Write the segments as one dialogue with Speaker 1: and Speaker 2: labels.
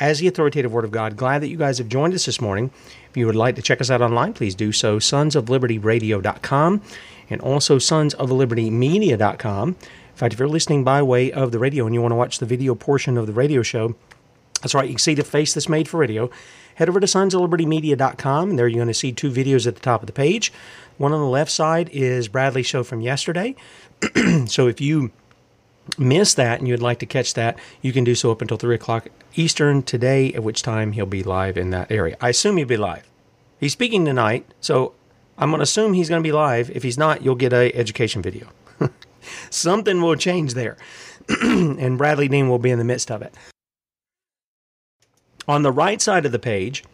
Speaker 1: as the authoritative Word of God. Glad that you guys have joined us this morning. If you would like to check us out online, please do so. Sonsoflibertyradio.com and also sonsoflibertymedia.com. In fact, if you're listening by way of the radio and you want to watch the video portion of the radio show, that's right, you can see the face that's made for radio. Head over to sonsoflibertymedia.com, and there you're going to see two videos at the top of the page. One on the left side is Bradley's show from yesterday. so if you miss that and you'd like to catch that, you can do so up until 3 o'clock Eastern today, at which time he'll be live in that area. I assume he'll be live. He's speaking tonight, so I'm going to assume he's going to be live. If he's not, you'll get a education video. Something will change there. and Bradley Dean will be in the midst of it. On the right side of the page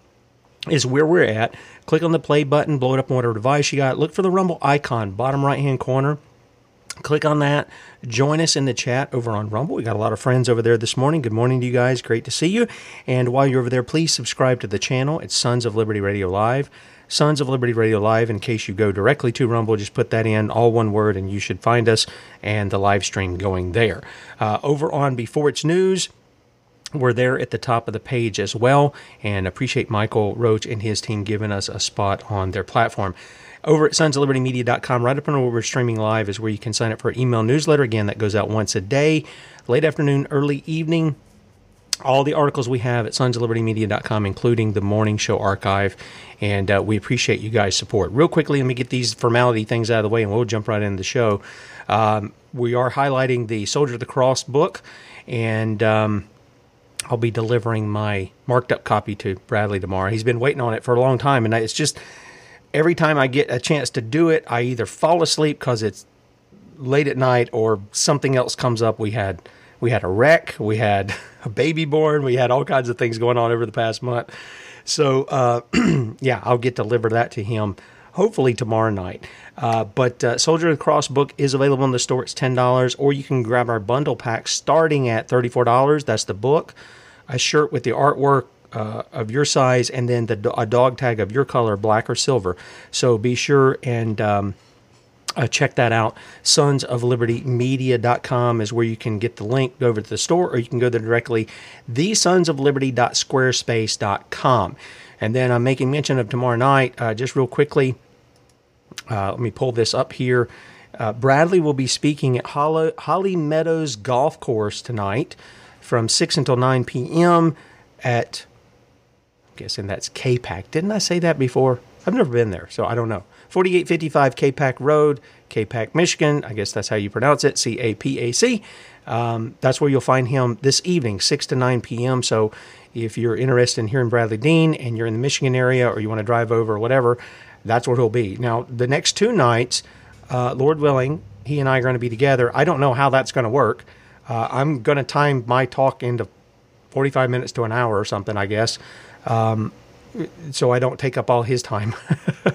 Speaker 1: is where we're at. Click on the play button, blow it up on whatever device you got. Look for the Rumble icon, bottom right hand corner. Click on that. Join us in the chat over on Rumble. We got a lot of friends over there this morning. Good morning to you guys. Great to see you. And while you're over there, please subscribe to the channel. It's Sons of Liberty Radio Live. Sons of Liberty Radio Live. In case you go directly to Rumble, just put that in, all one word, and you should find us and the live stream going there. Uh, over on Before It's News, we're there at the top of the page as well, and appreciate Michael Roach and his team giving us a spot on their platform over at sonsoflibertymedia.com, right up under where we're streaming live, is where you can sign up for our email newsletter. Again, that goes out once a day, late afternoon, early evening. All the articles we have at sonsoflibertymedia.com, including the morning show archive. And uh, we appreciate you guys' support. Real quickly, let me get these formality things out of the way and we'll jump right into the show. Um, we are highlighting the Soldier of the Cross book, and um, I'll be delivering my marked up copy to Bradley tomorrow. He's been waiting on it for a long time, and it's just every time I get a chance to do it, I either fall asleep because it's late at night or something else comes up. We had we had a wreck, we had a baby born, we had all kinds of things going on over the past month. So uh, yeah, I'll get to deliver that to him hopefully tomorrow night. Uh, but uh, Soldier of the Cross book is available in the store. It's ten dollars, or you can grab our bundle pack starting at thirty four dollars. That's the book, a shirt with the artwork, uh, of your size and then the, a dog tag of your color, black or silver. So be sure and um, uh, check that out. Sons of Liberty Media.com is where you can get the link Go over to the store, or you can go there directly. The Sons of Liberty.squarespace.com. And then I'm making mention of tomorrow night, uh, just real quickly. Uh, let me pull this up here. Uh, Bradley will be speaking at Holly Meadows Golf Course tonight from 6 until 9 p.m. at guessing that's Capac. Didn't I say that before? I've never been there, so I don't know. 4855 Capac Road, Capac, Michigan. I guess that's how you pronounce it, C A P A C. Um, that's where you'll find him this evening, 6 to 9 p.m. So if you're interested in hearing Bradley Dean and you're in the Michigan area or you want to drive over or whatever, that's where he'll be. Now, the next two nights, uh, Lord willing, he and I are going to be together. I don't know how that's going to work. Uh, I'm going to time my talk into 45 minutes to an hour or something, I guess. Um, so I don't take up all his time.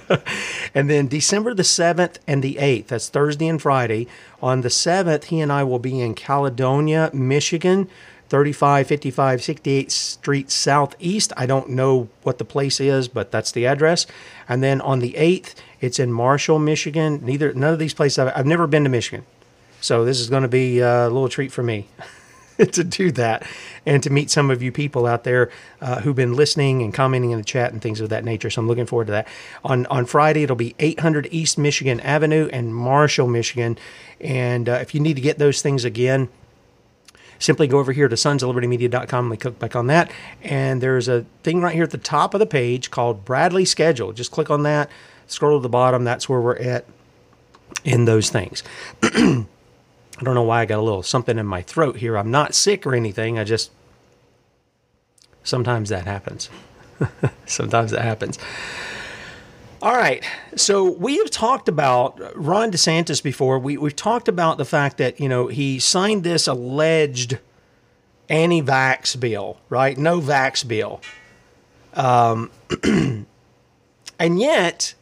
Speaker 1: and then December the 7th and the 8th, that's Thursday and Friday. On the 7th, he and I will be in Caledonia, Michigan, 3555 68th Street Southeast. I don't know what the place is, but that's the address. And then on the 8th, it's in Marshall, Michigan. Neither none of these places I've, I've never been to Michigan. So this is going to be a little treat for me. to do that and to meet some of you people out there uh, who've been listening and commenting in the chat and things of that nature. So I'm looking forward to that. On on Friday, it'll be 800 East Michigan Avenue and Marshall, Michigan. And uh, if you need to get those things again, simply go over here to sonsoflibertymedia.com and click back on that. And there's a thing right here at the top of the page called Bradley Schedule. Just click on that, scroll to the bottom. That's where we're at in those things. I don't know why I got a little something in my throat here. I'm not sick or anything. I just sometimes that happens. sometimes that happens. All right. So we have talked about Ron DeSantis before. We, we've talked about the fact that, you know, he signed this alleged anti vax bill, right? No vax bill. Um, and yet,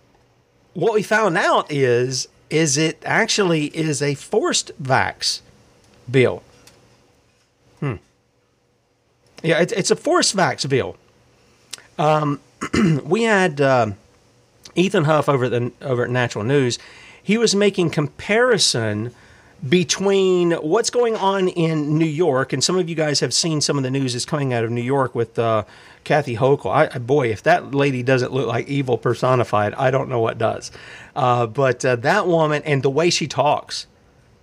Speaker 1: what we found out is is it actually is a forced vax bill. Hmm. Yeah, it, it's a forced vax bill. Um, we had uh, Ethan Huff over at the over at Natural News. He was making comparison between what's going on in New York, and some of you guys have seen some of the news is coming out of New York with uh, Kathy Hochul. I, boy, if that lady doesn't look like evil personified, I don't know what does. Uh, but uh, that woman and the way she talks,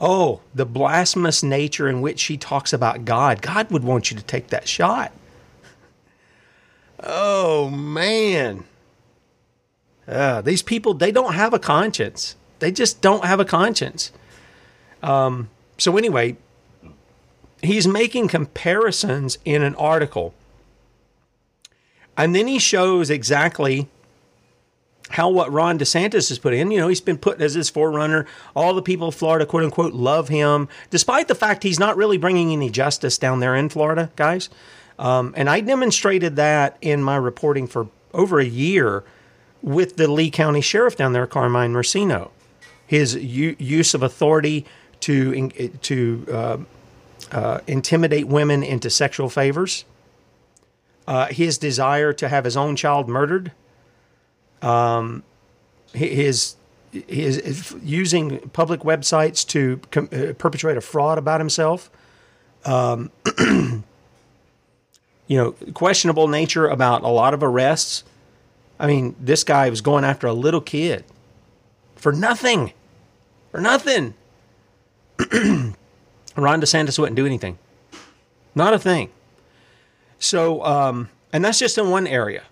Speaker 1: oh, the blasphemous nature in which she talks about God. God would want you to take that shot. Oh, man. Uh, these people, they don't have a conscience. They just don't have a conscience. Um, so, anyway, he's making comparisons in an article and then he shows exactly how what Ron DeSantis has put in. You know, he's been put as his forerunner. All the people of Florida, quote unquote, love him, despite the fact he's not really bringing any justice down there in Florida, guys. Um, and I demonstrated that in my reporting for over a year with the Lee County Sheriff down there, Carmine Marceno. His u- use of authority to to uh, uh, intimidate women into sexual favors uh, his desire to have his own child murdered, um, his, his, his using public websites to com- uh, perpetrate a fraud about himself, um, you know, questionable nature about a lot of arrests. I mean, this guy was going after a little kid for nothing, for nothing. Ron DeSantis wouldn't do anything, not a thing. So, um, and that's just in one area.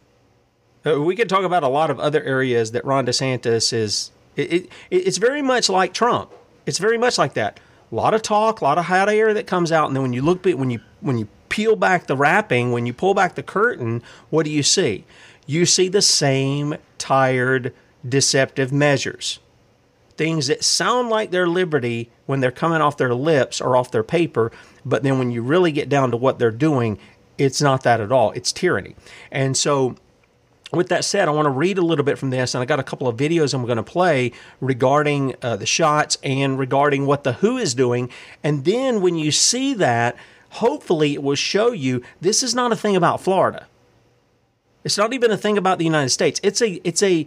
Speaker 1: Uh, we could talk about a lot of other areas that Ron DeSantis is. It, it, it's very much like Trump. It's very much like that. A lot of talk, a lot of hot air that comes out, and then when you look, when you when you peel back the wrapping, when you pull back the curtain, what do you see? You see the same tired, deceptive measures. Things that sound like they're liberty when they're coming off their lips or off their paper, but then when you really get down to what they're doing, it's not that at all. It's tyranny. And so, with that said, I want to read a little bit from this, and I got a couple of videos I'm going to play regarding uh, the shots and regarding what the WHO is doing. And then when you see that, hopefully it will show you this is not a thing about Florida. It's not even a thing about the United States. It's a it's a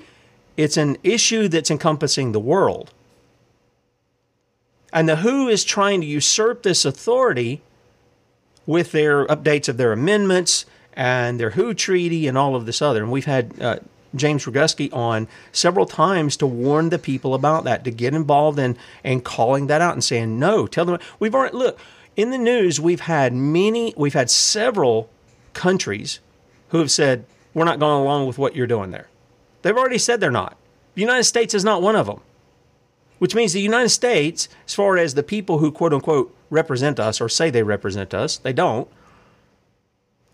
Speaker 1: it's an issue that's encompassing the world. And the WHO is trying to usurp this authority with their updates of their amendments and their WHO treaty and all of this other. And we've had uh, James Roguski on several times to warn the people about that, to get involved in and calling that out and saying no. Tell them we've already look in the news. We've had many, we've had several countries who have said we're not going along with what you're doing there. They've already said they're not. The United States is not one of them which means the United States, as far as the people who quote unquote represent us or say they represent us, they don't.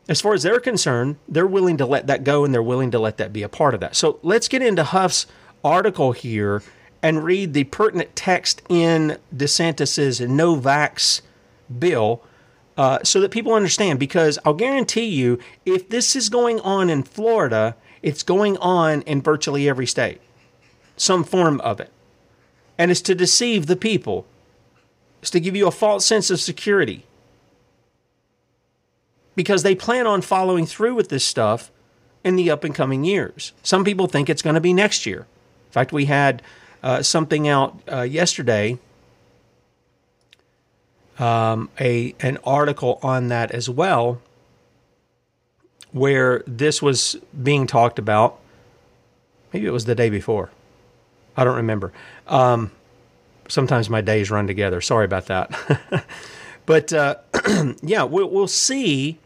Speaker 1: As far as they're concerned, they're willing to let that go and they're willing to let that be a part of that. So let's get into Huff's article here and read the pertinent text in DeSantis's no vax bill uh, so that people understand. Because I'll guarantee you, if this is going on in Florida, it's going on in virtually every state, some form of it. And it's to deceive the people, it's to give you a false sense of security. Because they plan on following through with this stuff in the up and coming years. Some people think it's going to be next year. In fact, we had uh, something out uh, yesterday, um, a an article on that as well, where this was being talked about. Maybe it was the day before. I don't remember. Um, sometimes my days run together. Sorry about that. but uh, yeah, we'll, we'll see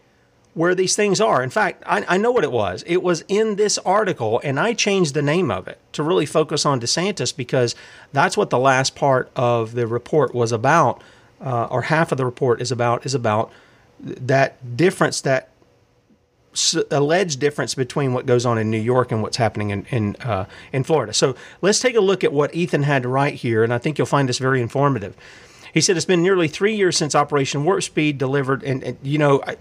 Speaker 1: where these things are. In fact, I, I, know what it was. It was in this article, and I changed the name of it to really focus on DeSantis because that's what the last part of the report was about, uh, or half of the report is about, is about that difference, that alleged difference between what goes on in New York and what's happening in in, uh, in Florida. So let's take a look at what Ethan had to write here, and I think you'll find this very informative. He said it's been nearly three years since Operation Warp Speed delivered, and, and you know. I,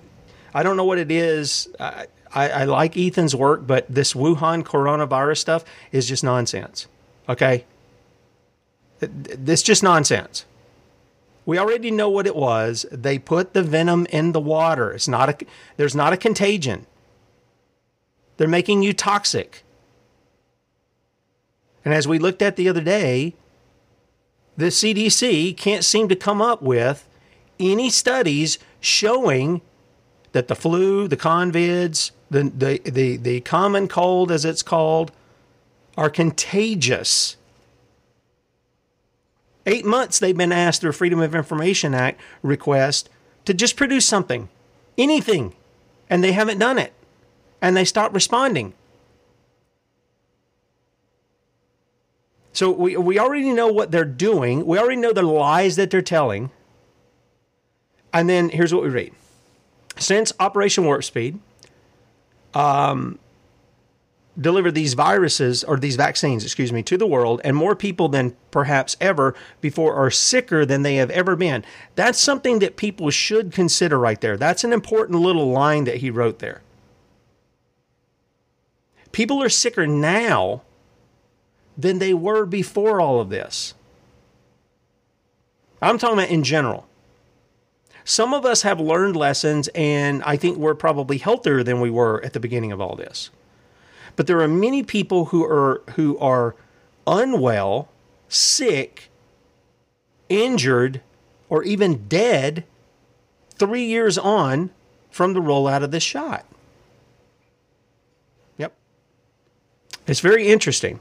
Speaker 1: I don't know what it is. I, I, I like Ethan's work, but this Wuhan coronavirus stuff is just nonsense. Okay? This just nonsense. We already know what it was. They put the venom in the water. It's not a there's not a contagion. They're making you toxic. And as we looked at the other day, the CDC can't seem to come up with any studies showing that the flu, the convids, the, the, the, the common cold, as it's called, are contagious. Eight months they've been asked through Freedom of Information Act request to just produce something, anything, and they haven't done it. And they stopped responding. So we, we already know what they're doing. We already know the lies that they're telling. And then here's what we read since Operation Warp Speed um, delivered these viruses or these vaccines, excuse me, to the world, and more people than perhaps ever before are sicker than they have ever been. That's something that people should consider right there. That's an important little line that he wrote there. People are sicker now than they were before all of this. I'm talking about in general. Some of us have learned lessons, and I think we're probably healthier than we were at the beginning of all this. But there are many people who are who are unwell, sick, injured, or even dead three years on from the rollout of this shot. Yep. It's very interesting.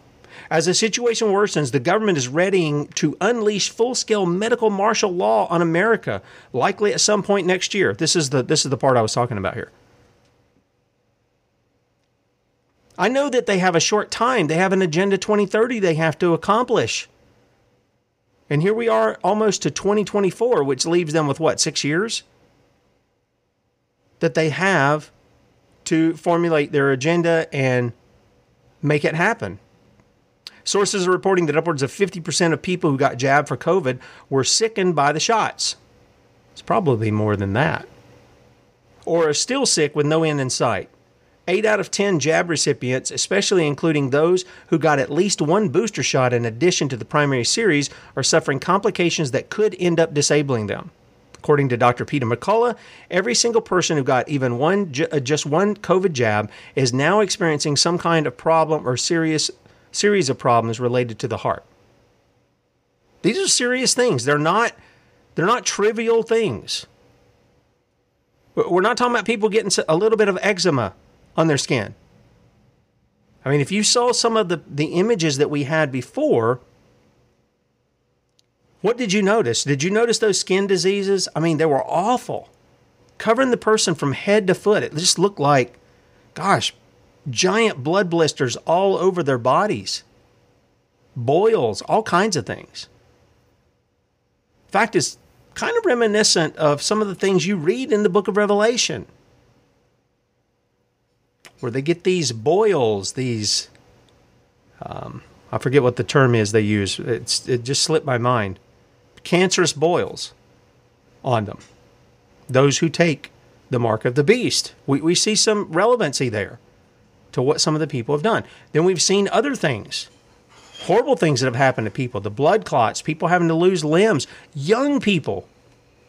Speaker 1: As the situation worsens, the government is readying to unleash full-scale medical martial law on America, likely at some point next year. This is the this is the part I was talking about here. I know that they have a short time. They have an agenda 2030 they have to accomplish. And here we are almost to 2024, which leaves them with what, 6 years? That they have to formulate their agenda and make it happen. Sources are reporting that upwards of 50% of people who got jabbed for COVID were sickened by the shots. It's probably more than that. Or are still sick with no end in sight. 8 out of 10 jab recipients, especially including those who got at least one booster shot in addition to the primary series, are suffering complications that could end up disabling them. According to Dr. Peter McCullough, every single person who got even one uh, just one COVID jab is now experiencing some kind of problem or serious series of problems related to the heart. These are serious things. They're not they're not trivial things. We're not talking about people getting a little bit of eczema on their skin. I mean, if you saw some of the, the images that we had before, what did you notice? Did you notice those skin diseases? I mean, they were awful. Covering the person from head to foot. It just looked like, gosh, giant blood blisters all over their bodies, boils, all kinds of things. In fact, it's kind of reminiscent of some of the things you read in the book of Revelation, where they get these boils, these, um, I forget what the term is they use, it's, it just slipped my mind, cancerous boils on them. those who take the mark of the beast. We, we see some relevancy there to what some of the people have done. Then we've seen other things, horrible things that have happened to people the blood clots, people having to lose limbs, young people.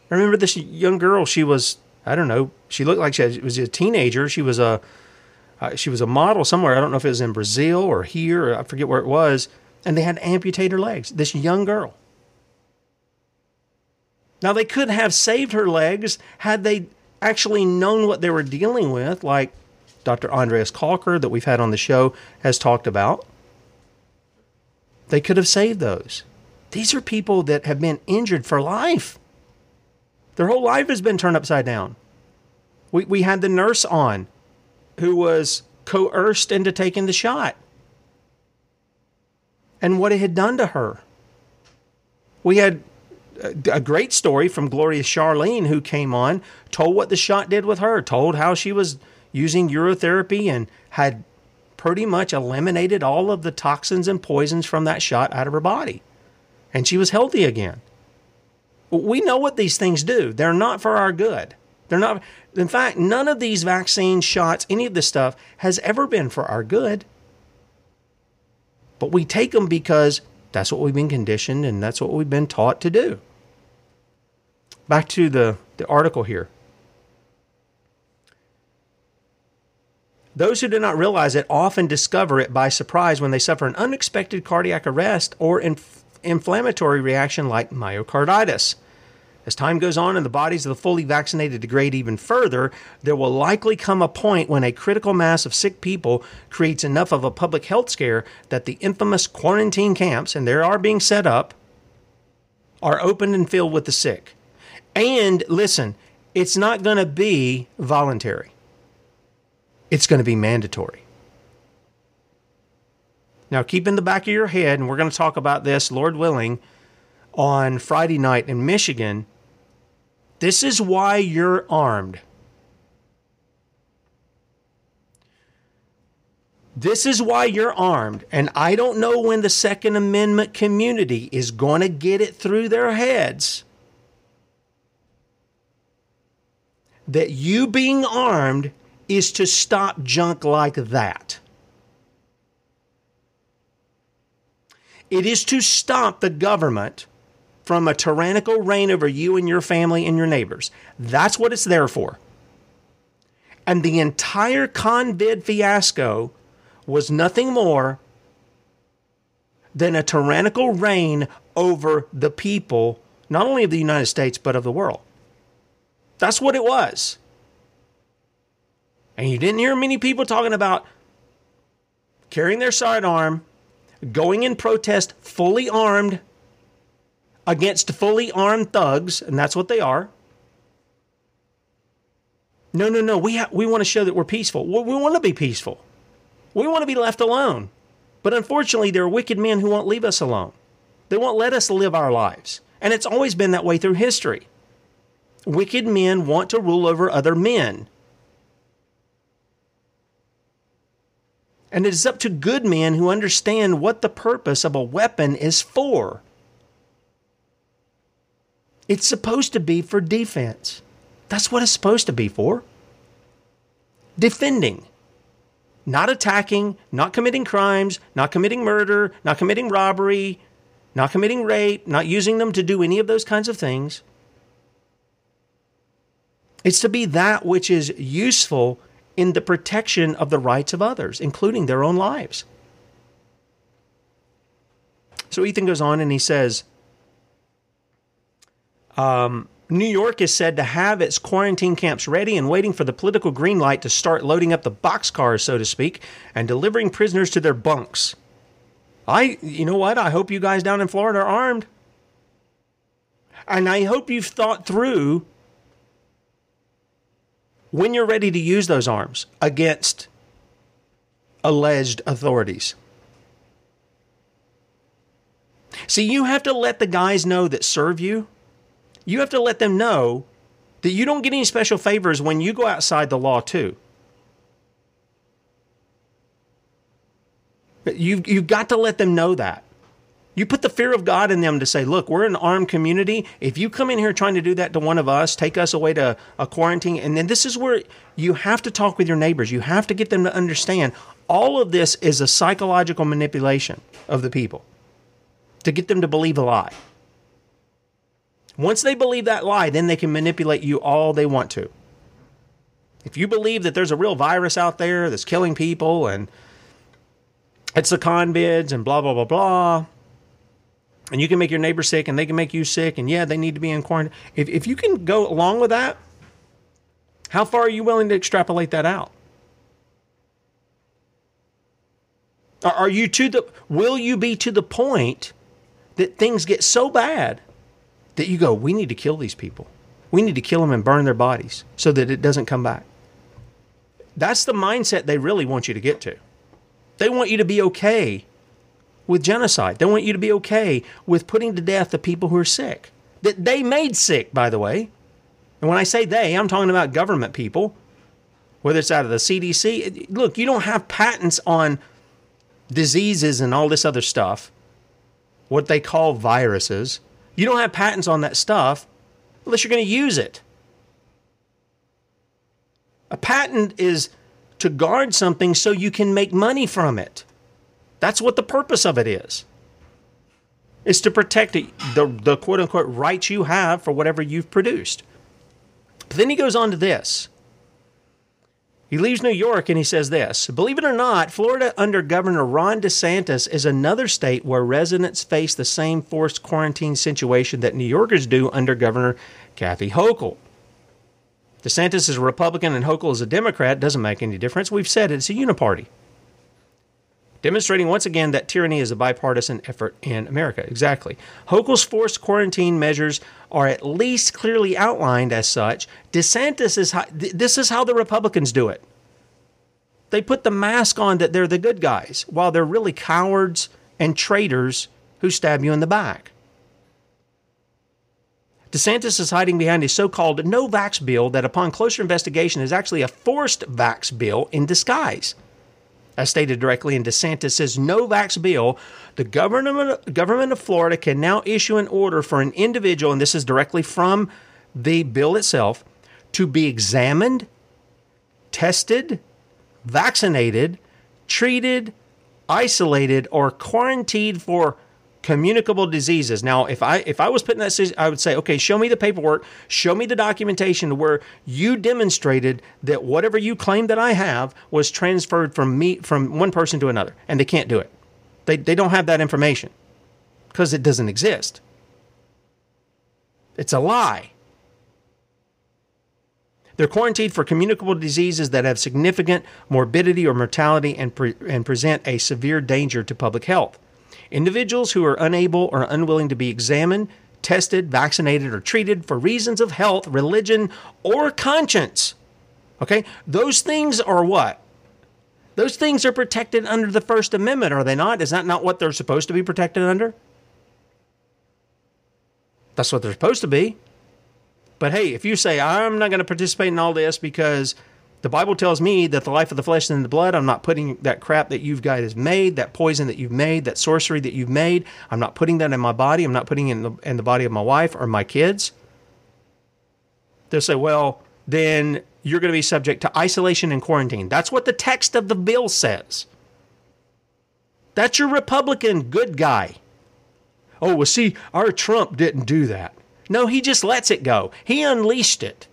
Speaker 1: I remember this young girl, she was, I don't know, she looked like she was a teenager. She was a, uh, she was a model somewhere. I don't know if it was in Brazil or here, or I forget where it was. And they had to amputate her legs. This young girl. Now, they could have saved her legs had they actually known what they were dealing with, like Dr. Andreas Kalcker, that we've had on the show, has talked about. They could have saved those. These are people that have been injured for life. Their whole life has been turned upside down. We, we had the nurse on who was coerced into taking the shot and what it had done to her. We had a great story from Gloria Charlene, who came on, told what the shot did with her, told how she was using urotherapy and had pretty much eliminated all of the toxins and poisons from that shot out of her body. And she was healthy again. We know what these things do, they're not for our good. They're not, in fact, none of these vaccine shots, any of this stuff, has ever been for our good. But we take them because that's what we've been conditioned and that's what we've been taught to do. Back to the, the article here. Those who do not realize it often discover it by surprise when they suffer an unexpected cardiac arrest or inf- inflammatory reaction like myocarditis. As time goes on and the bodies of the fully vaccinated degrade even further, there will likely come a point when a critical mass of sick people creates enough of a public health scare that the infamous quarantine camps, and there are being set up, are opened and filled with the sick. And listen, it's not going to be voluntary, it's going to be mandatory. Now, keep in the back of your head, and we're going to talk about this, Lord willing, on Friday night in Michigan this is why you're armed. This is why you're armed. And I don't know when the Second Amendment community is going to get it through their heads that you being armed is to stop junk like that. It is to stop the government from a tyrannical reign over you and your family and your neighbors. That's what it's there for. And the entire COVID fiasco was nothing more than a tyrannical reign over the people, not only of the United States, but of the world. That's what it was. And you didn't hear many people talking about carrying their sidearm, going in protest fully armed, against fully armed thugs, and that's what they are. No, no, no. We ha- we want to show that we're peaceful. We, we want to be peaceful. We want to be left alone. But unfortunately, there are wicked men who won't leave us alone. They won't let us live our lives. And it's always been that way through history. Wicked men want to rule over other men. And it is up to good men who understand what the purpose of a weapon is for. It's supposed to be for defense. That's what it's supposed to be for. Defending. Not attacking, not committing crimes, not committing murder, not committing robbery, not committing rape, not using them to do any of those kinds of things. It's to be that which is useful in the protection of the rights of others, including their own lives. So Ethan goes on and he says, um, New York is said to have its quarantine camps ready and waiting for the political green light to start loading up the boxcars, so to speak, and delivering prisoners to their bunks. I, you know what? I hope you guys down in Florida are armed. And I hope you've thought through when you're ready to use those arms against alleged authorities. See, you have to let the guys know that serve you you have to let them know that you don't get any special favors when you go outside the law too. You've, you've got to let them know that. You put the fear of God in them to say, look, we're an armed community. If you come in here trying to do that to one of us, take us away to a quarantine, and then this is where you have to talk with your neighbors. You have to get them to understand all of this is a psychological manipulation of the people to get them to believe a lie. Once they believe that lie, then they can manipulate you all they want to. If you believe that there's a real virus out there that's killing people and it's the convids and blah, blah, blah, blah, and you can make your neighbor sick and they can make you sick and yeah they need to be in quarantine if, if you can go along with that how far are you willing to extrapolate that out are, you to the will you be to the point that things get so bad that you go we need to kill these people we need to kill them and burn their bodies so that it doesn't come back that's the mindset they really want you to get to they want you to be okay with genocide. They want you to be okay with putting to death the people who are sick. That they made sick, by the way. And when I say they, I'm talking about government people, whether it's out of the CDC. Look, you don't have patents on diseases and all this other stuff, what they call viruses. You don't have patents on that stuff unless you're going to use it. A patent is to guard something so you can make money from it. That's what the purpose of it is. Is to protect the, the quote unquote rights you have for whatever you've produced. But then he goes on to this. He leaves New York and he says this Believe it or not, Florida under Governor Ron DeSantis is another state where residents face the same forced quarantine situation that New Yorkers do under Governor Kathy Hochul. DeSantis is a Republican and Hochul is a Democrat. Doesn't make any difference. We've said it, it's a uniparty demonstrating once again that tyranny is a bipartisan effort in America. Exactly. Hochul's forced quarantine measures are at least clearly outlined as such. DeSantis is how, this is how the Republicans do it. They put the mask on that they're the good guys while they're really cowards and traitors who stab you in the back. DeSantis is hiding behind a so called no vax bill that, upon closer investigation, is actually a forced vax bill in disguise as stated directly in DeSantis' says no vax bill, the government, government of Florida can now issue an order for an individual, and this is directly from the bill itself, to be examined, tested, vaccinated, treated, isolated, or quarantined for communicable diseases. Now, if I if I was putting that, I would say, okay, show me the paperwork, show me the documentation to where you demonstrated that whatever you claim that I have was transferred from me from one person to another, and they can't do it. They they don't have that information because it doesn't exist. It's a lie. They're quarantined for communicable diseases that have significant morbidity or mortality and, pre- and present a severe danger to public health. Individuals who are unable or unwilling to be examined, tested, vaccinated, or treated for reasons of health, religion, or conscience. Okay? Those things are what? Those things are protected under the First Amendment, are they not? Is that not what they're supposed to be protected under? That's what they're supposed to be. But hey, if you say, I'm not going to participate in all this because the Bible tells me that the life of the flesh and the blood, I'm not putting that crap that you've guys made, that poison that you've made, that sorcery that you've made, I'm not putting that in my body. I'm not putting it in the, in the body of my wife or my kids. They'll say, well, then you're going to be subject to isolation and quarantine. That's what the text of the bill says. That's your Republican good guy. Oh, well, see, our Trump didn't do that. No, he just lets it go. He unleashed it.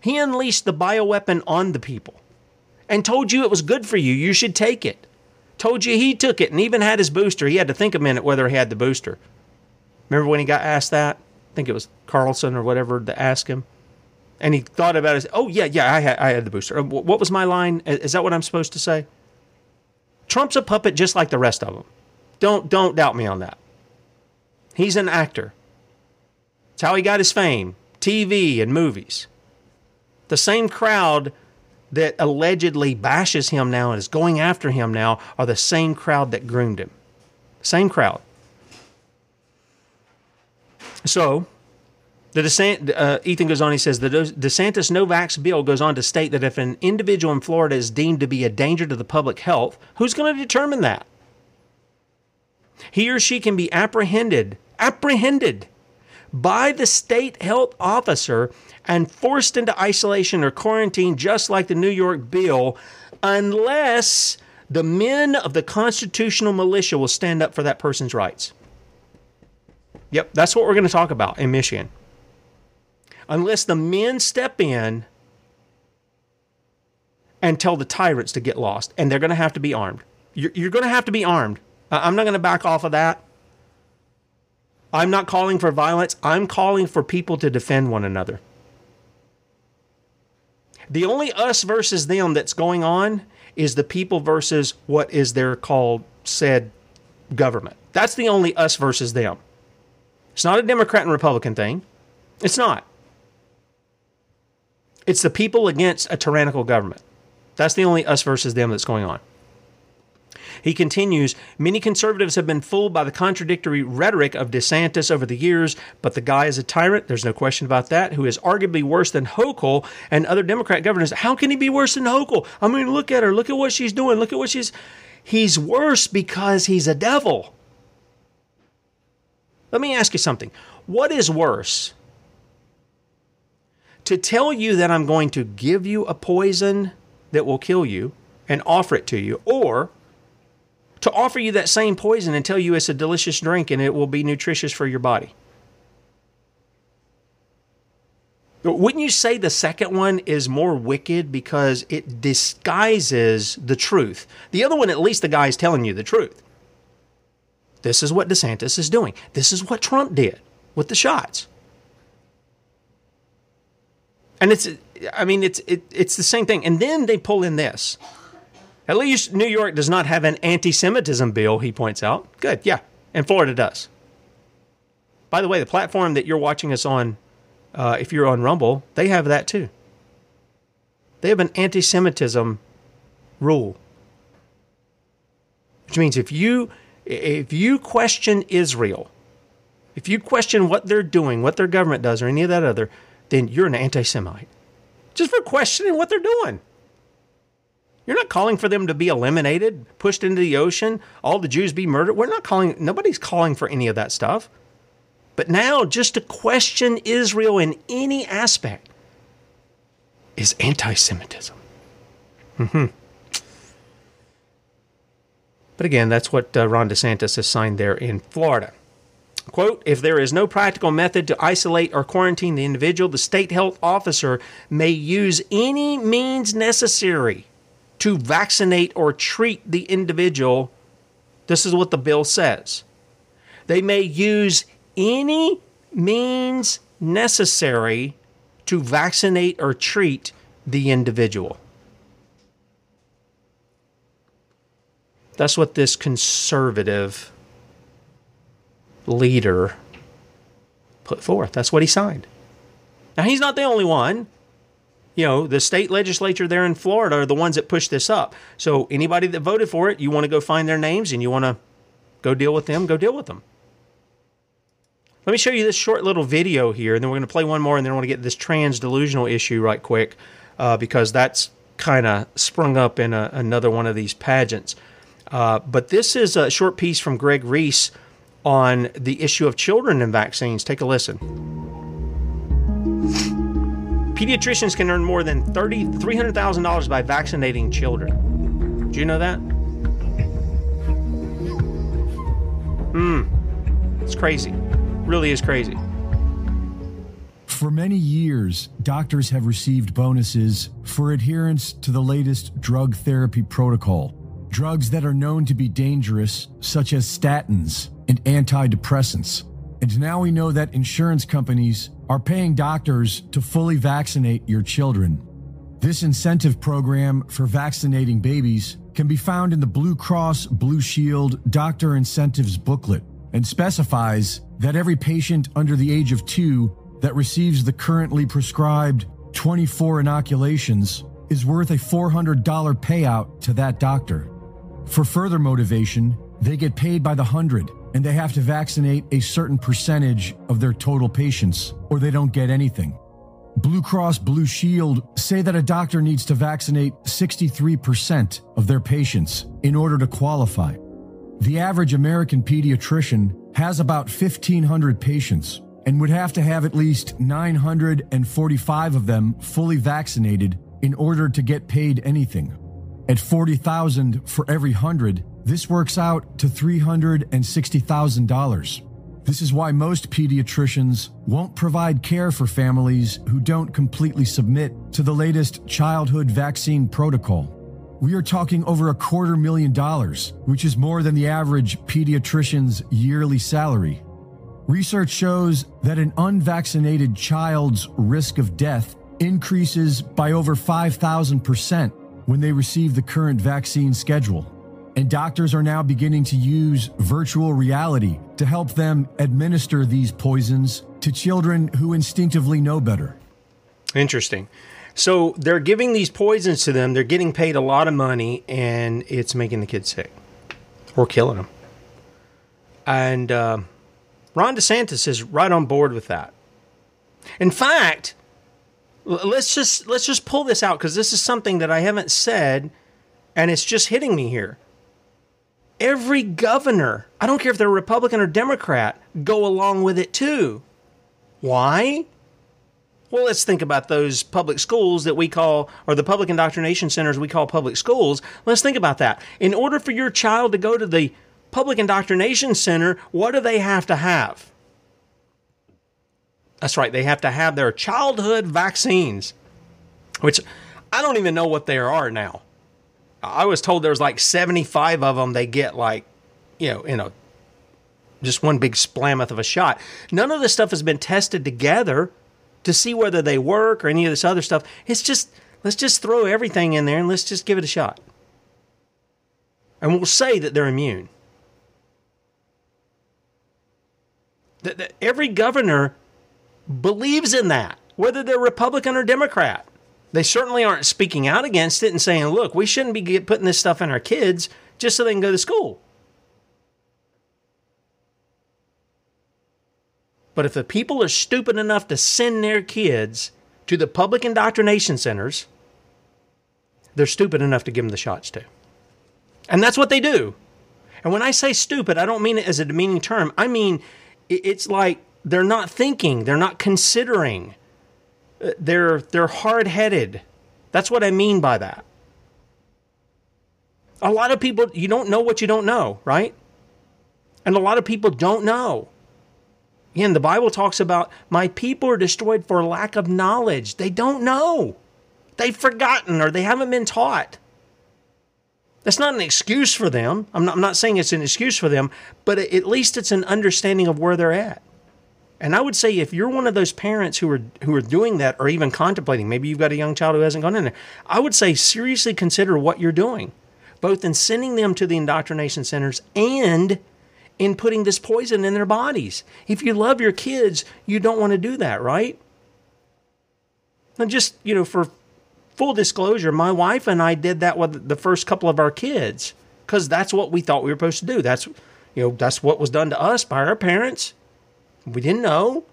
Speaker 1: He unleashed the bioweapon on the people and told you it was good for you. You should take it. Told you he took it and even had his booster. He had to think a minute whether he had the booster. Remember when he got asked that? I think it was Carlson or whatever to ask him. And he thought about it. Oh, yeah, yeah, I had, I had the booster. Uh, what was my line? Is that what I'm supposed to say? Trump's a puppet just like the rest of them. Don't, don't doubt me on that. He's an actor. It's how he got his fame TV and movies. The same crowd that allegedly bashes him now and is going after him now are the same crowd that groomed him. Same crowd. So, the DeSant, uh, Ethan goes on, he says the DeSantis Novax bill goes on to state that if an individual in Florida is deemed to be a danger to the public health, who's going to determine that? he or she can be apprehended, apprehended by the state health officer and forced into isolation or quarantine, just like the New York bill, unless the men of the constitutional militia will stand up for that person's rights. Yep, that's what we're going to talk about in Michigan. Unless the men step in and tell the tyrants to get lost, and they're going to have to be armed. You're, going to have to be armed. I'm not going to back off of that. I'm not calling for violence. I'm calling for people to defend one another. The only us versus them that's going on is the people versus what is their called said government. That's the only us versus them. It's not a Democrat and Republican thing. It's not. It's the people against a tyrannical government. That's the only us versus them that's going on. He continues Many conservatives have been fooled by the contradictory rhetoric of DeSantis over the years, but the guy is a tyrant. There's no question about that, who is arguably worse than Hochul and other Democrat governors. How can he be worse than Hochul? I mean, look at her. Look at what she's doing. Look at what she's. He's worse because he's a devil. Let me ask you something. What is worse? To tell you that I'm going to give you a poison that will kill you and offer it to you, or to offer you that same poison and tell you it's a delicious drink and it will be nutritious for your body. Wouldn't you say the second one is more wicked because it disguises the truth? The other one, at least the guy is telling you the truth. This is what DeSantis is doing. This is what Trump did with the shots. And it's, I mean, it's, it, it's the same thing. And then they pull in this. At least New York does not have an anti Semitism bill, he points out. Good, yeah. And Florida does. By the way, the platform that you're watching us on, uh, if you're on Rumble, they have that too. They have an anti Semitism rule. Which means if you if you question Israel, if you question what they're doing, what their government does, or any of that other, then you're an anti Semite. Just for questioning what they're doing. You're not calling for them to be eliminated, pushed into the ocean, all the Jews be murdered. We're not calling, nobody's calling for any of that stuff. But now, just to question Israel in any aspect is anti Semitism. Mm-hmm. But again, that's what uh, Ron DeSantis has signed there in Florida. Quote, if there is no practical method to isolate or quarantine the individual, the state health officer may use any means necessary to vaccinate or treat the individual, this is what the bill says. They may use any means necessary to vaccinate or treat the individual. That's what this conservative leader put forth. That's what he signed. Now, he's not the only one you know, the state legislature there in Florida are the ones that pushed this up. So anybody that voted for it, you want to go find their names and you want to go deal with them, go deal with them. Let me show you this short little video here, and then we're going to play one more, and then I want to get this trans delusional issue right quick uh, because that's kind of sprung up in a, another one of these pageants. Uh, but this is a short piece from Greg Reese on the issue of children and vaccines. Take a listen. Pediatricians can earn more than $30, $300,000 by vaccinating children. Do you know that? Hmm. It's crazy. Really is crazy.
Speaker 2: For many years, doctors have received bonuses for adherence to the latest drug therapy protocol. Drugs that are known to be dangerous, such as statins and antidepressants. And now we know that insurance companies are paying doctors to fully vaccinate your children. This incentive program for vaccinating babies can be found in the Blue Cross Blue Shield Doctor Incentives booklet and specifies that every patient under the age of two that receives the currently prescribed 24 inoculations is worth a $400 payout to that doctor. For further motivation, they get paid by the hundred and they have to vaccinate a certain percentage of their total patients, or they don't get anything. Blue Cross Blue Shield say that a doctor needs to vaccinate 63% of their patients in order to qualify. The average American pediatrician has about 1,500 patients and would have to have at least 945 of them fully vaccinated in order to get paid anything. At 40,000 for every 100, this works out to $360,000. This is why most pediatricians won't provide care for families who don't completely submit to the latest childhood vaccine protocol. We are talking over a quarter million dollars, which is more than the average pediatrician's yearly salary. Research shows that an unvaccinated child's risk of death increases by over 5,000% when they receive the current vaccine schedule. And doctors are now beginning to use virtual reality to help them administer these poisons to children who instinctively know better.
Speaker 1: Interesting. So they're giving these poisons to them, they're getting paid a lot of money, and it's making the kids sick or killing them. And uh, Ron DeSantis is right on board with that. In fact, let's just let's just pull this out because this is something that I haven't said, and it's just hitting me here every governor, I don't care if they're Republican or Democrat, go along with it too. Why? Well, let's think about those public schools that we call, or the public indoctrination centers we call public schools. Let's think about that. In order for your child to go to the public indoctrination center, what do they have to have? That's right, they have to have their childhood vaccines, which I don't even know what they are now. I was told there's like 75 of them they get like, you know, in a just one big splammoth of a shot. None of this stuff has been tested together to see whether they work or any of this other stuff. It's just let's just throw everything in there and let's just give it a shot. And we'll say that they're immune. That, that every governor believes in that, whether they're Republican or Democrat. They certainly aren't speaking out against it and saying, look, we shouldn't be putting this stuff in our kids just so they can go to school. But if the people are stupid enough to send their kids to the public indoctrination centers, they're stupid enough to give them the shots to. And that's what they do. And when I say stupid, I don't mean it as a demeaning term. I mean, it's like they're not thinking, they're not considering they're they're hard-headed. That's what I mean by that. A lot of people you don't know what you don't know, right? And a lot of people don't know. Again, the Bible talks about my people are destroyed for lack of knowledge. They don't know. They've forgotten or they haven't been taught. That's not an excuse for them. I'm not, I'm not saying it's an excuse for them, but at least it's an understanding of where they're at. And I would say if you're one of those parents who are who are doing that or even contemplating, maybe you've got a young child who hasn't gone in there, I would say seriously consider what you're doing, both in sending them to the indoctrination centers and in putting this poison in their bodies. If you love your kids, you don't want to do that, right? And just, you know, for full disclosure, my wife and I did that with the first couple of our kids because that's what we thought we were supposed to do. That's, you know, that's what was done to us by our parents. We didn't know.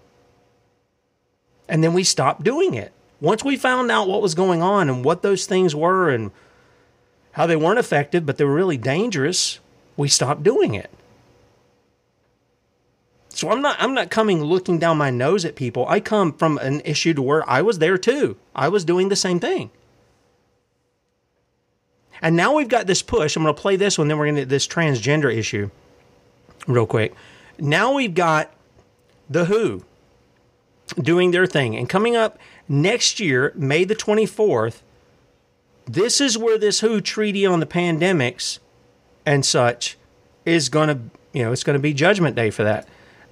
Speaker 1: And then we stopped doing it. Once we found out what was going on and what those things were and how they weren't effective, but they were really dangerous, we stopped doing it. So I'm not I'm not coming looking down my nose at people. I come from an issue to where I was there too. I was doing the same thing. And now we've got this push. I'm going to play this one, then we're going to this transgender issue real quick. Now we've got the WHO doing their thing. And coming up next year, May the 24th, this is where this WHO treaty on the pandemics and such is going to, you know, it's going to be judgment day for that.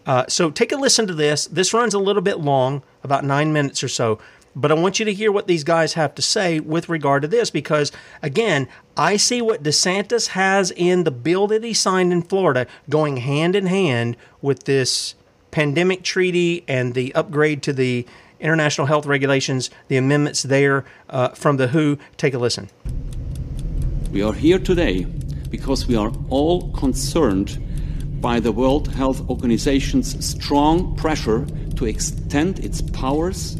Speaker 1: Uh, so take a listen to this. This runs a little bit long, about nine minutes or so. But I want you to hear what these guys have to say with regard to this because, again, I see what DeSantis has in the bill that he signed in Florida going hand in hand with this pandemic treaty and the upgrade to the international health regulations, the amendments there uh, from the WHO. Take a listen.
Speaker 3: We are here today because we are all concerned by the World Health Organization's strong pressure to extend its powers,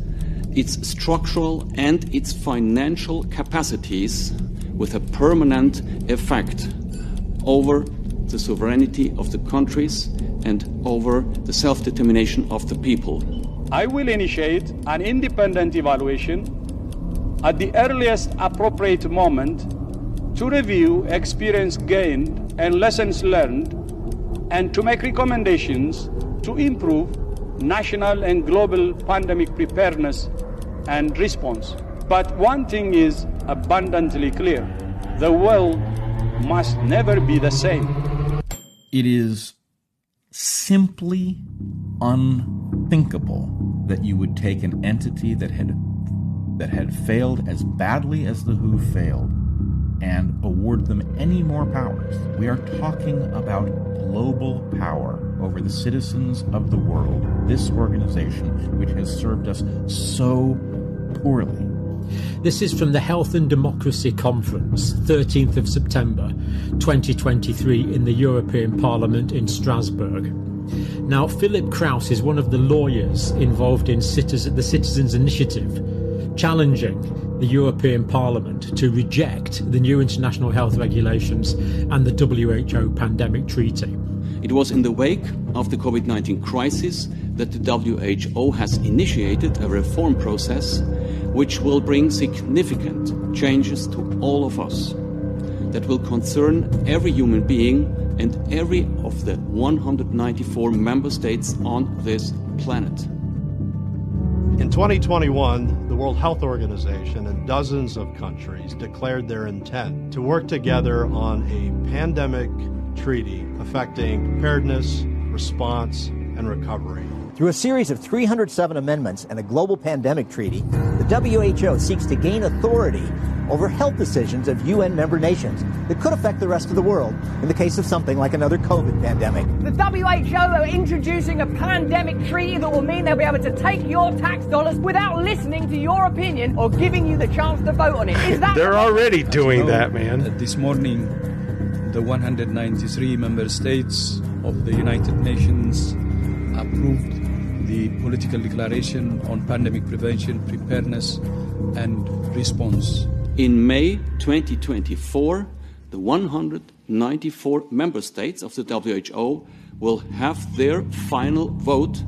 Speaker 3: its structural and its financial capacities with a permanent effect over the sovereignty of the countries and over the self determination of the people.
Speaker 4: I will initiate an independent evaluation at the earliest appropriate moment to review experience gained and lessons learned and to make recommendations to improve national and global pandemic preparedness and response. But one thing is abundantly clear the world must never be the same.
Speaker 5: It is simply unthinkable that you would take an entity that had that had failed as badly as the WHO failed and award them any more powers. We are talking about global power over the citizens of the world. This organization, which has served us so poorly.
Speaker 6: This is from the Health and Democracy Conference, 13th of September 2023, in the European Parliament in Strasbourg. Now, Philipp Kruse is one of the lawyers involved in the Citizens Initiative, challenging the European Parliament to reject the new international health regulations and the WHO pandemic treaty.
Speaker 3: It was in the wake of the COVID 19 crisis that the WHO has initiated a reform process which will bring significant changes to all of us, that will concern every human being and every of the 194 member states on this planet.
Speaker 7: In 2021, the World Health Organization and dozens of countries declared their intent to work together on a pandemic treaty affecting preparedness, response, and recovery.
Speaker 8: Through a series of 307 amendments and a global pandemic treaty, the WHO seeks to gain authority over health decisions of UN member nations that could affect the rest of the world in the case of something like another COVID pandemic.
Speaker 9: The WHO are introducing a pandemic treaty that will mean they'll be able to take your tax dollars without listening to your opinion or giving you the chance to vote on it. Is that
Speaker 1: They're already doing that, man.
Speaker 10: Uh, this morning, the 193 member states of the United Nations approved the political declaration on pandemic prevention, preparedness, and response.
Speaker 3: In May 2024, the 194 member states of the WHO will have their final vote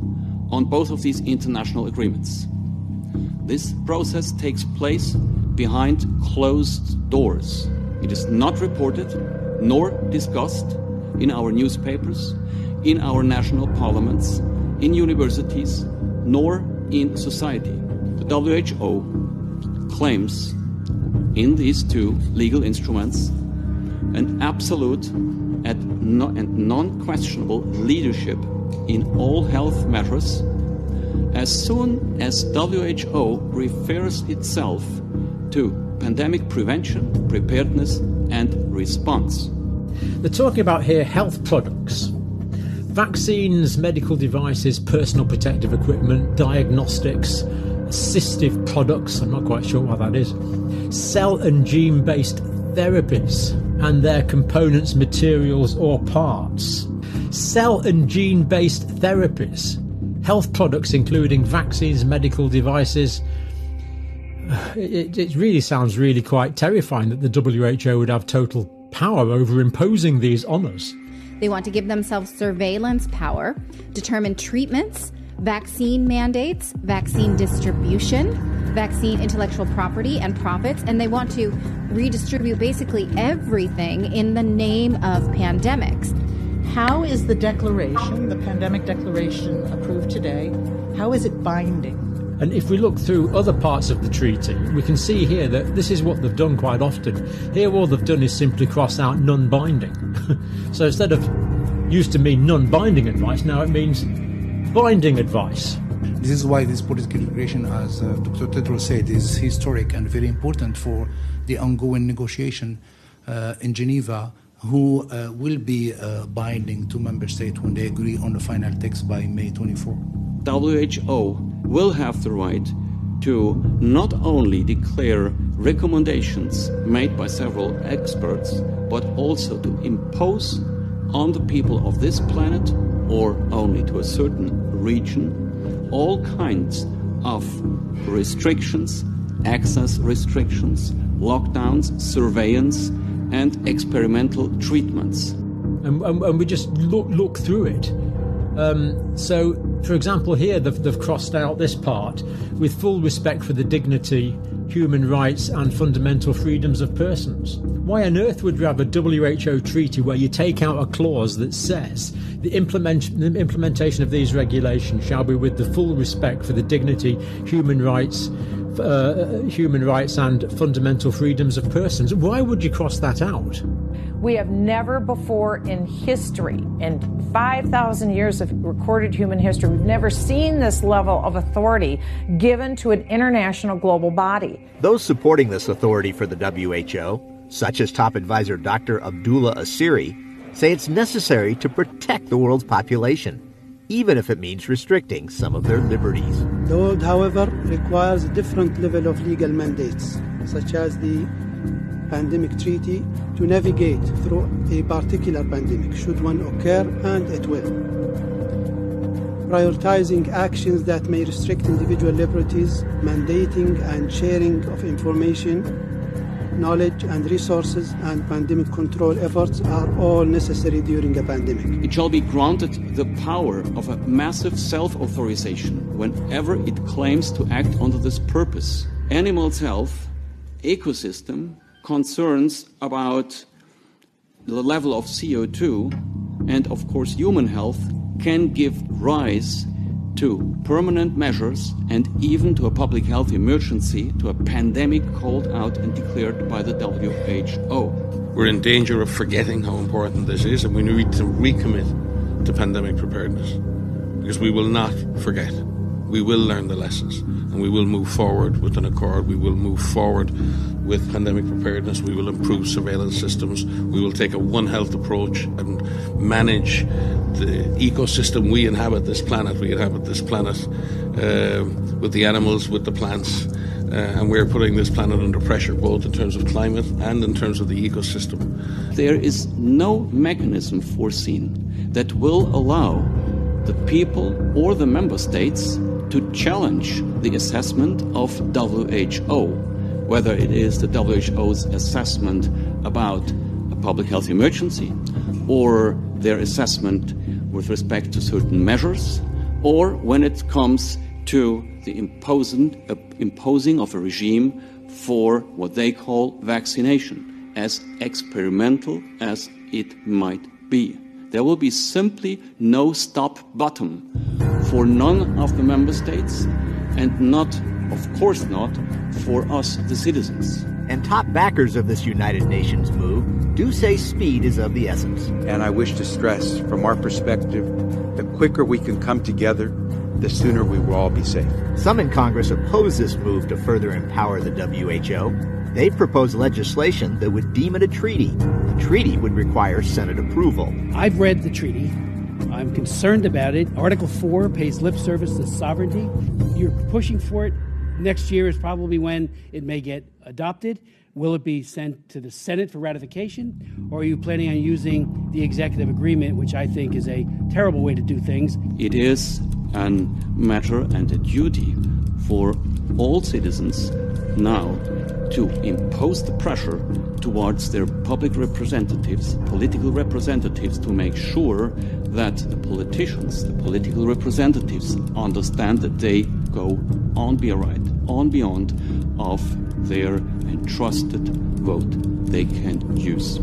Speaker 3: on both of these international agreements. This process takes place behind closed doors. It is not reported nor discussed in our newspapers, in our national parliaments, in universities, nor in society. The WHO claims in these two legal instruments an absolute and non questionable leadership in all health matters as soon as WHO refers itself to pandemic prevention, preparedness, and response.
Speaker 6: They're talking about here health products vaccines, medical devices, personal protective equipment, diagnostics, assistive products, I'm not quite sure what that is, cell and gene based therapies and their components, materials, or parts. Cell and gene based therapies, health products including vaccines, medical devices. It, it really sounds really quite terrifying that the WHO would have total power over imposing these on us.
Speaker 11: They want to give themselves surveillance power, determine treatments, vaccine mandates, vaccine distribution, vaccine intellectual property and profits, and they want to redistribute basically everything in the name of pandemics.
Speaker 12: How is the declaration, the pandemic declaration approved today, how is it binding?
Speaker 6: And if we look through other parts of the treaty, we can see here that this is what they've done quite often. Here, all they've done is simply cross out non binding. so instead of used to mean non binding advice, now it means binding advice.
Speaker 13: This is why this political declaration, as uh, Dr. Tedros said, is historic and very important for the ongoing negotiation uh, in Geneva, who uh, will be uh, binding to member states when they agree on the final text by May 24.
Speaker 3: WHO will have the right to not only declare recommendations made by several experts, but also to impose on the people of this planet, or only to a certain region, all kinds of restrictions, access restrictions, lockdowns, surveillance, and experimental treatments.
Speaker 6: and, and, and we just look look through it. Um, so, for example, here they've, they've crossed out this part with full respect for the dignity, human rights, and fundamental freedoms of persons. Why on earth would you have a WHO treaty where you take out a clause that says the, implement, the implementation of these regulations shall be with the full respect for the dignity, human rights, uh, human rights and fundamental freedoms of persons? Why would you cross that out?
Speaker 14: We have never before in history, in 5,000 years of recorded human history, we've never seen this level of authority given to an international global body.
Speaker 8: Those supporting this authority for the WHO, such as top advisor Dr. Abdullah Asiri, say it's necessary to protect the world's population, even if it means restricting some of their liberties.
Speaker 15: The world, however, requires a different level of legal mandates, such as the pandemic treaty to navigate through a particular pandemic should one occur and it will prioritizing actions that may restrict individual liberties mandating and sharing of information knowledge and resources and pandemic control efforts are all necessary during a pandemic.
Speaker 3: It shall be granted the power of a massive self authorization whenever it claims to act under this purpose. Animals' health, ecosystem, concerns about the level of CO2, and of course, human health can give rise to permanent measures and even to a public health emergency, to a pandemic called out and declared by the WHO.
Speaker 16: We're in danger of forgetting how important this is, and we need to recommit to pandemic preparedness because we will not forget. We will learn the lessons and we will move forward with an accord. We will move forward with pandemic preparedness. We will improve surveillance systems. We will take a One Health approach and manage the ecosystem we inhabit this planet. We inhabit this planet uh, with the animals, with the plants, uh, and we're putting this planet under pressure, both in terms of climate and in terms of the ecosystem.
Speaker 3: There is no mechanism foreseen that will allow the people or the member states to challenge the assessment of WHO, whether it is the WHO's assessment about a public health emergency or their assessment with respect to certain measures, or when it comes to the imposing, uh, imposing of a regime for what they call vaccination, as experimental as it might be. There will be simply no stop button for none of the member states and not, of course not, for us, the citizens.
Speaker 8: And top backers of this United Nations move do say speed is of the essence.
Speaker 17: And I wish to stress, from our perspective, the quicker we can come together, the sooner we will all be safe.
Speaker 8: Some in Congress oppose this move to further empower the WHO. They've proposed legislation that would deem it a treaty. The treaty would require Senate approval.
Speaker 18: I've read the treaty. I'm concerned about it. Article 4 pays lip service to sovereignty. You're pushing for it. Next year is probably when it may get adopted. Will it be sent to the Senate for ratification? Or are you planning on using the executive agreement, which I think is a terrible way to do things?
Speaker 3: It is a matter and a duty for all citizens now to impose the pressure towards their public representatives, political representatives, to make sure that the politicians, the political representatives, understand that they go on beyond, on beyond of their entrusted vote they can use.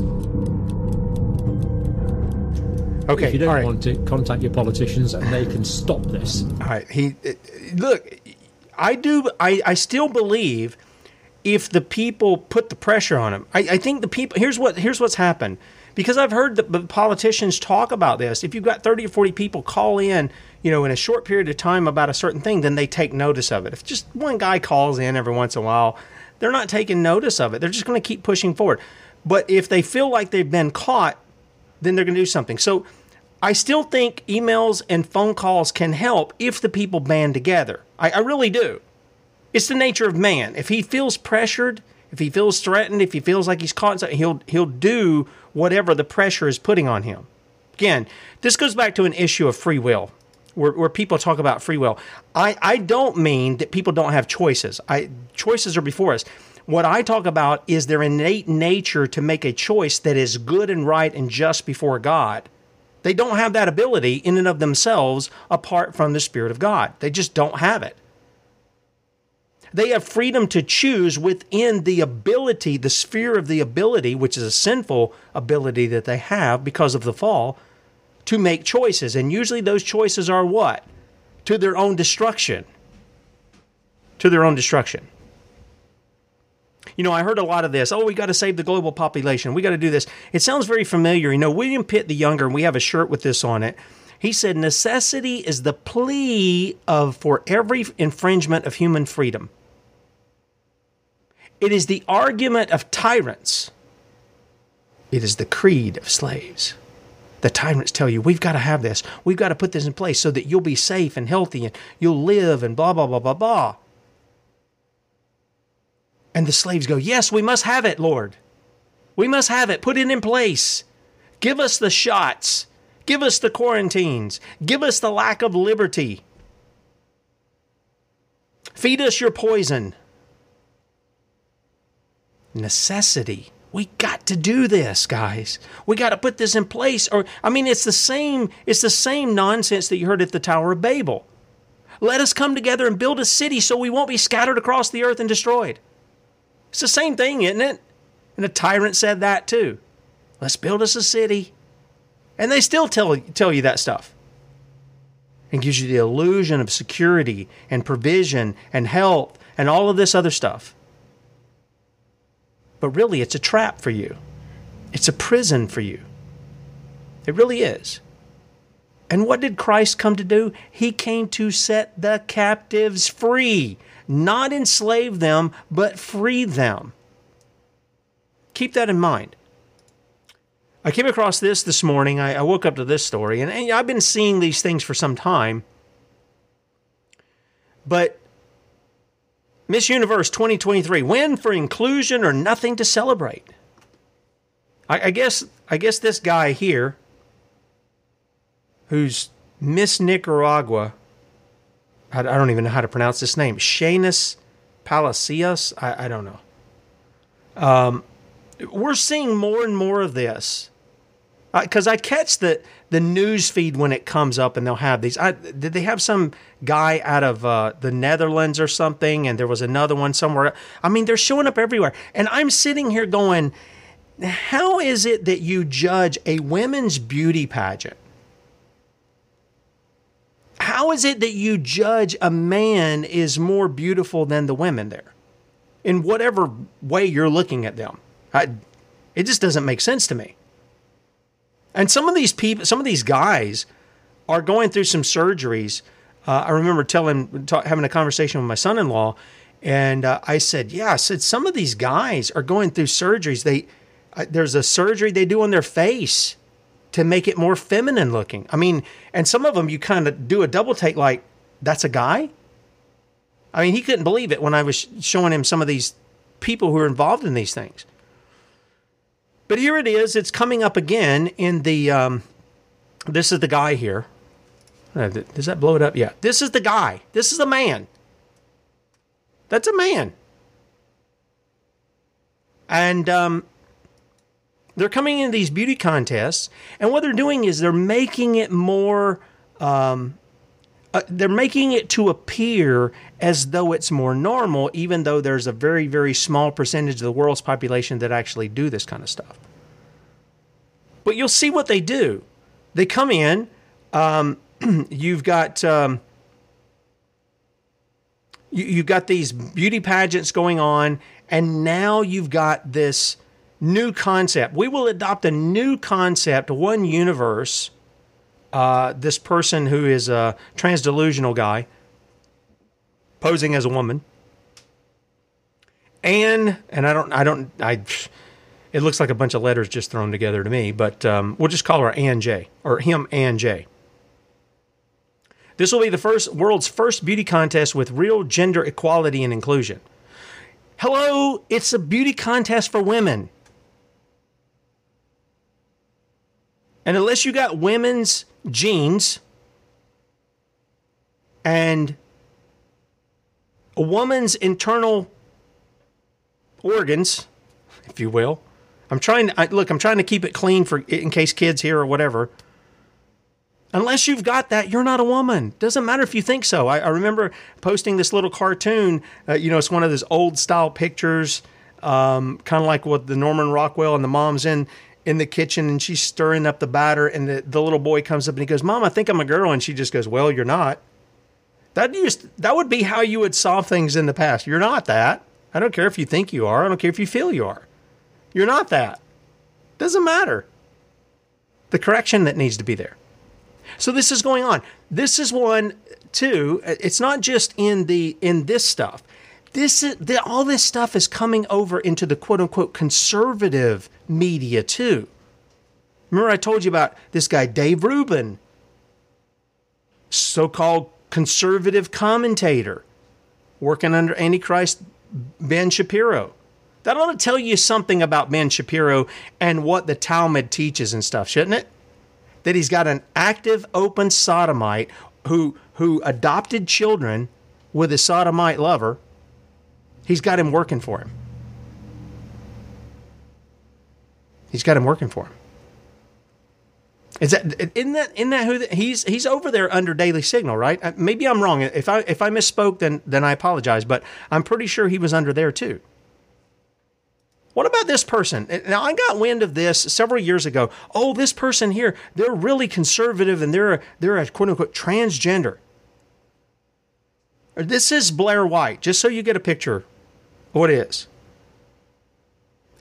Speaker 1: Okay,
Speaker 6: If you don't
Speaker 1: all right.
Speaker 6: want to, contact your politicians and they can stop this.
Speaker 1: All right. He uh, look. I do. I, I still believe if the people put the pressure on him. I, I think the people. Here's what. Here's what's happened. Because I've heard the, the politicians talk about this. If you've got thirty or forty people call in, you know, in a short period of time about a certain thing, then they take notice of it. If just one guy calls in every once in a while, they're not taking notice of it. They're just going to keep pushing forward. But if they feel like they've been caught, then they're going to do something. So I still think emails and phone calls can help if the people band together. I, I really do. It's the nature of man. If he feels pressured, if he feels threatened, if he feels like he's caught, he'll he'll do whatever the pressure is putting on him. Again, this goes back to an issue of free will, where, where people talk about free will. I, I don't mean that people don't have choices. I choices are before us. What I talk about is their innate nature to make a choice that is good and right and just before God. They don't have that ability in and of themselves apart from the Spirit of God. They just don't have it. They have freedom to choose within the ability, the sphere of the ability, which is a sinful ability that they have because of the fall, to make choices. And usually those choices are what? To their own destruction. To their own destruction. You know, I heard a lot of this. Oh, we got to save the global population. We got to do this. It sounds very familiar. You know, William Pitt the Younger, and we have a shirt with this on it. He said, "Necessity is the plea of for every infringement of human freedom. It is the argument of tyrants. It is the creed of slaves." The tyrants tell you, we've got to have this. We've got to put this in place so that you'll be safe and healthy and you'll live and blah, blah, blah, blah, blah. And the slaves go, Yes, we must have it, Lord. We must have it. Put it in place. Give us the shots. Give us the quarantines. Give us the lack of liberty. Feed us your poison. Necessity. We got to do this, guys. We got to put this in place or I mean it's the same it's the same nonsense that you heard at the Tower of Babel. Let us come together and build a city so we won't be scattered across the earth and destroyed. It's the same thing, isn't it? And the tyrant said that too. Let's build us a city. And they still tell, tell you that stuff. And gives you the illusion of security and provision and health and all of this other stuff. But really, it's a trap for you. It's a prison for you. It really is. And what did Christ come to do? He came to set the captives free not enslave them, but free them. Keep that in mind. I came across this this morning. I, I woke up to this story, and, and I've been seeing these things for some time. But Miss Universe 2023, win for inclusion or nothing to celebrate. I, I guess I guess this guy here, who's Miss Nicaragua, I, don't even know how to pronounce this name. Shanus Palacios. I, I don't know. Um, we're seeing more and more of this because uh, I catch the the news feed when it comes up, and they'll have these. I, did they have some guy out of uh, the Netherlands or something? And there was another one somewhere. I mean, they're showing up everywhere, and I'm sitting here going, "How is it that you judge a women's beauty pageant?" how is it that you judge a man is more beautiful than the women there? In whatever way you're looking at them. I, it just doesn't make sense to me. And some of these people, some of these guys are going through some surgeries. Uh, I remember telling, ta- having a conversation with my son in law, and uh, I said, Yeah, I said, some of these guys are going through surgeries. They, uh, there's a surgery they do on their face to make it more feminine looking. I mean, and some of them you kind of do a double take like, that's a guy? I mean, he couldn't believe it when I was showing him some of these people who are involved in these things. But here it is. It's coming up again in the. Um, this is the guy here. Uh, does that blow it up? Yeah. This is the guy. This is the man. That's a man. And um, they're coming into these beauty contests, and what they're doing is they're making it more. Um, uh, they're making it to appear as though it's more normal, even though there's a very, very small percentage of the world's population that actually do this kind of stuff. But you'll see what they do. They come in. Um, you've got um, you, you've got these beauty pageants going on, and now you've got this new concept. We will adopt a new concept, one universe. Uh, this person who is a transdelusional guy posing as a woman, and and I don't I don't I. It looks like a bunch of letters just thrown together to me, but um, we'll just call her Ann J or him Ann J. This will be the first world's first beauty contest with real gender equality and inclusion. Hello, it's a beauty contest for women. And unless you got women's genes and a woman's internal organs, if you will. I'm trying to I, look. I'm trying to keep it clean for in case kids hear or whatever. Unless you've got that, you're not a woman. Doesn't matter if you think so. I, I remember posting this little cartoon. Uh, you know, it's one of those old style pictures, um, kind of like what the Norman Rockwell and the mom's in in the kitchen and she's stirring up the batter and the, the little boy comes up and he goes, Mom, I think I'm a girl. And she just goes, Well, you're not. That used that would be how you would solve things in the past. You're not that. I don't care if you think you are. I don't care if you feel you are. You're not that. Doesn't matter. The correction that needs to be there. So this is going on. This is one too. It's not just in the in this stuff. This is the, all this stuff is coming over into the quote unquote conservative media too. Remember I told you about this guy Dave Rubin, so-called conservative commentator working under Antichrist Ben Shapiro. That ought to tell you something about Ben Shapiro and what the Talmud teaches and stuff, shouldn't it? That he's got an active, open sodomite who who adopted children with a sodomite lover. He's got him working for him. He's got him working for him. Is that in that in that who the, he's he's over there under Daily Signal, right? Uh, maybe I'm wrong. If I if I misspoke, then then I apologize. But I'm pretty sure he was under there too. What about this person? Now I got wind of this several years ago. Oh, this person here, they're really conservative and they're a, they're a quote unquote transgender. This is Blair White, just so you get a picture what is.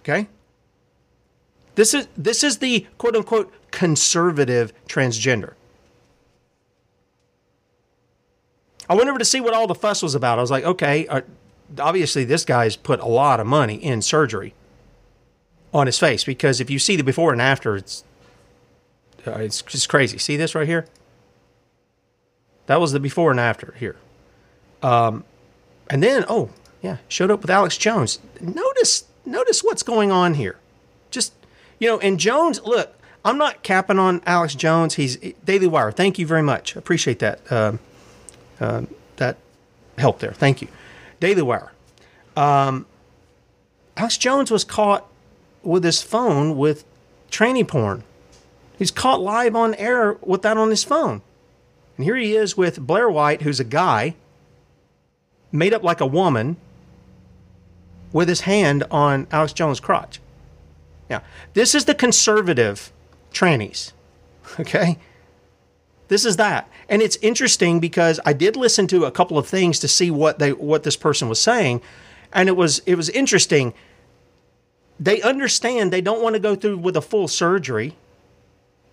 Speaker 1: Okay? This is this is the quote unquote conservative transgender. I went over to see what all the fuss was about. I was like, okay, uh, obviously this guy's put a lot of money in surgery on his face because if you see the before and after, it's uh, it's just crazy. See this right here? That was the before and after here. Um, and then oh yeah, showed up with Alex Jones. Notice notice what's going on here. Just you know, and Jones, look, I'm not capping on Alex Jones. He's Daily Wire. Thank you very much. Appreciate that. Uh, uh, that help there. Thank you. Daily Wire. Um, Alex Jones was caught with his phone with tranny porn. He's caught live on air with that on his phone. And here he is with Blair White, who's a guy made up like a woman with his hand on Alex Jones' crotch. Now, this is the conservative trannies. Okay? This is that. And it's interesting because I did listen to a couple of things to see what they what this person was saying, and it was it was interesting. They understand they don't want to go through with a full surgery.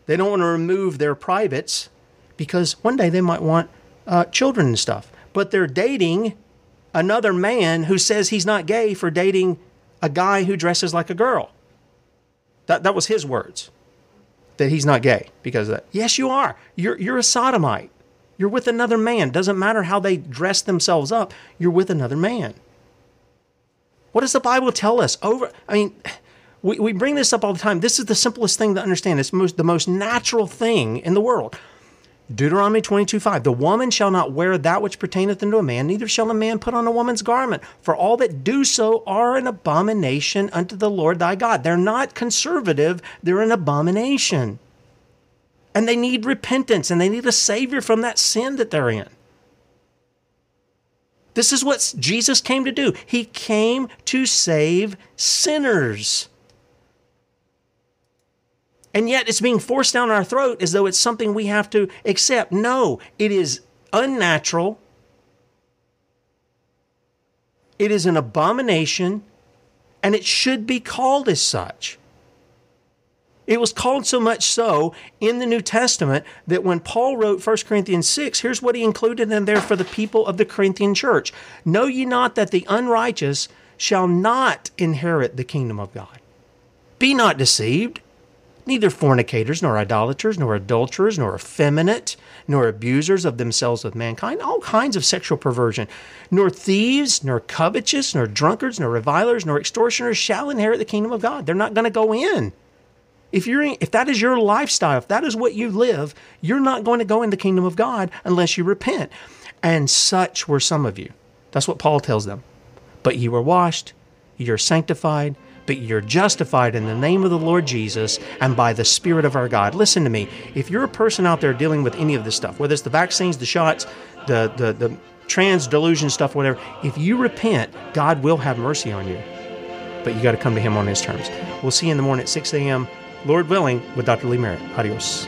Speaker 1: They don't want to remove their privates because one day they might want uh, children and stuff. But they're dating another man who says he's not gay for dating a guy who dresses like a girl. That, that was his words that he's not gay because of that. Yes, you are. You're, you're a sodomite. You're with another man. Doesn't matter how they dress themselves up, you're with another man. What does the Bible tell us? Over, I mean, we, we bring this up all the time. This is the simplest thing to understand. It's most, the most natural thing in the world. Deuteronomy 22 5. The woman shall not wear that which pertaineth unto a man, neither shall a man put on a woman's garment. For all that do so are an abomination unto the Lord thy God. They're not conservative, they're an abomination. And they need repentance and they need a Savior from that sin that they're in. This is what Jesus came to do. He came to save sinners. And yet it's being forced down our throat as though it's something we have to accept. No, it is unnatural. It is an abomination, and it should be called as such. It was called so much so in the New Testament that when Paul wrote 1 Corinthians 6, here's what he included in there for the people of the Corinthian church Know ye not that the unrighteous shall not inherit the kingdom of God? Be not deceived neither fornicators, nor idolaters, nor adulterers, nor effeminate, nor abusers of themselves with mankind, all kinds of sexual perversion, nor thieves, nor covetous, nor drunkards, nor revilers, nor extortioners shall inherit the kingdom of God. They're not going to go in. If you're in, if that is your lifestyle, if that is what you live, you're not going to go in the kingdom of God unless you repent. And such were some of you. That's what Paul tells them. But ye were washed, you're sanctified, but you're justified in the name of the Lord Jesus and by the Spirit of our God. Listen to me. If you're a person out there dealing with any of this stuff, whether it's the vaccines, the shots, the, the, the trans delusion stuff, whatever, if you repent, God will have mercy on you. But you got to come to Him on His terms. We'll see you in the morning at 6 a.m., Lord willing, with Dr. Lee Merritt. Adios.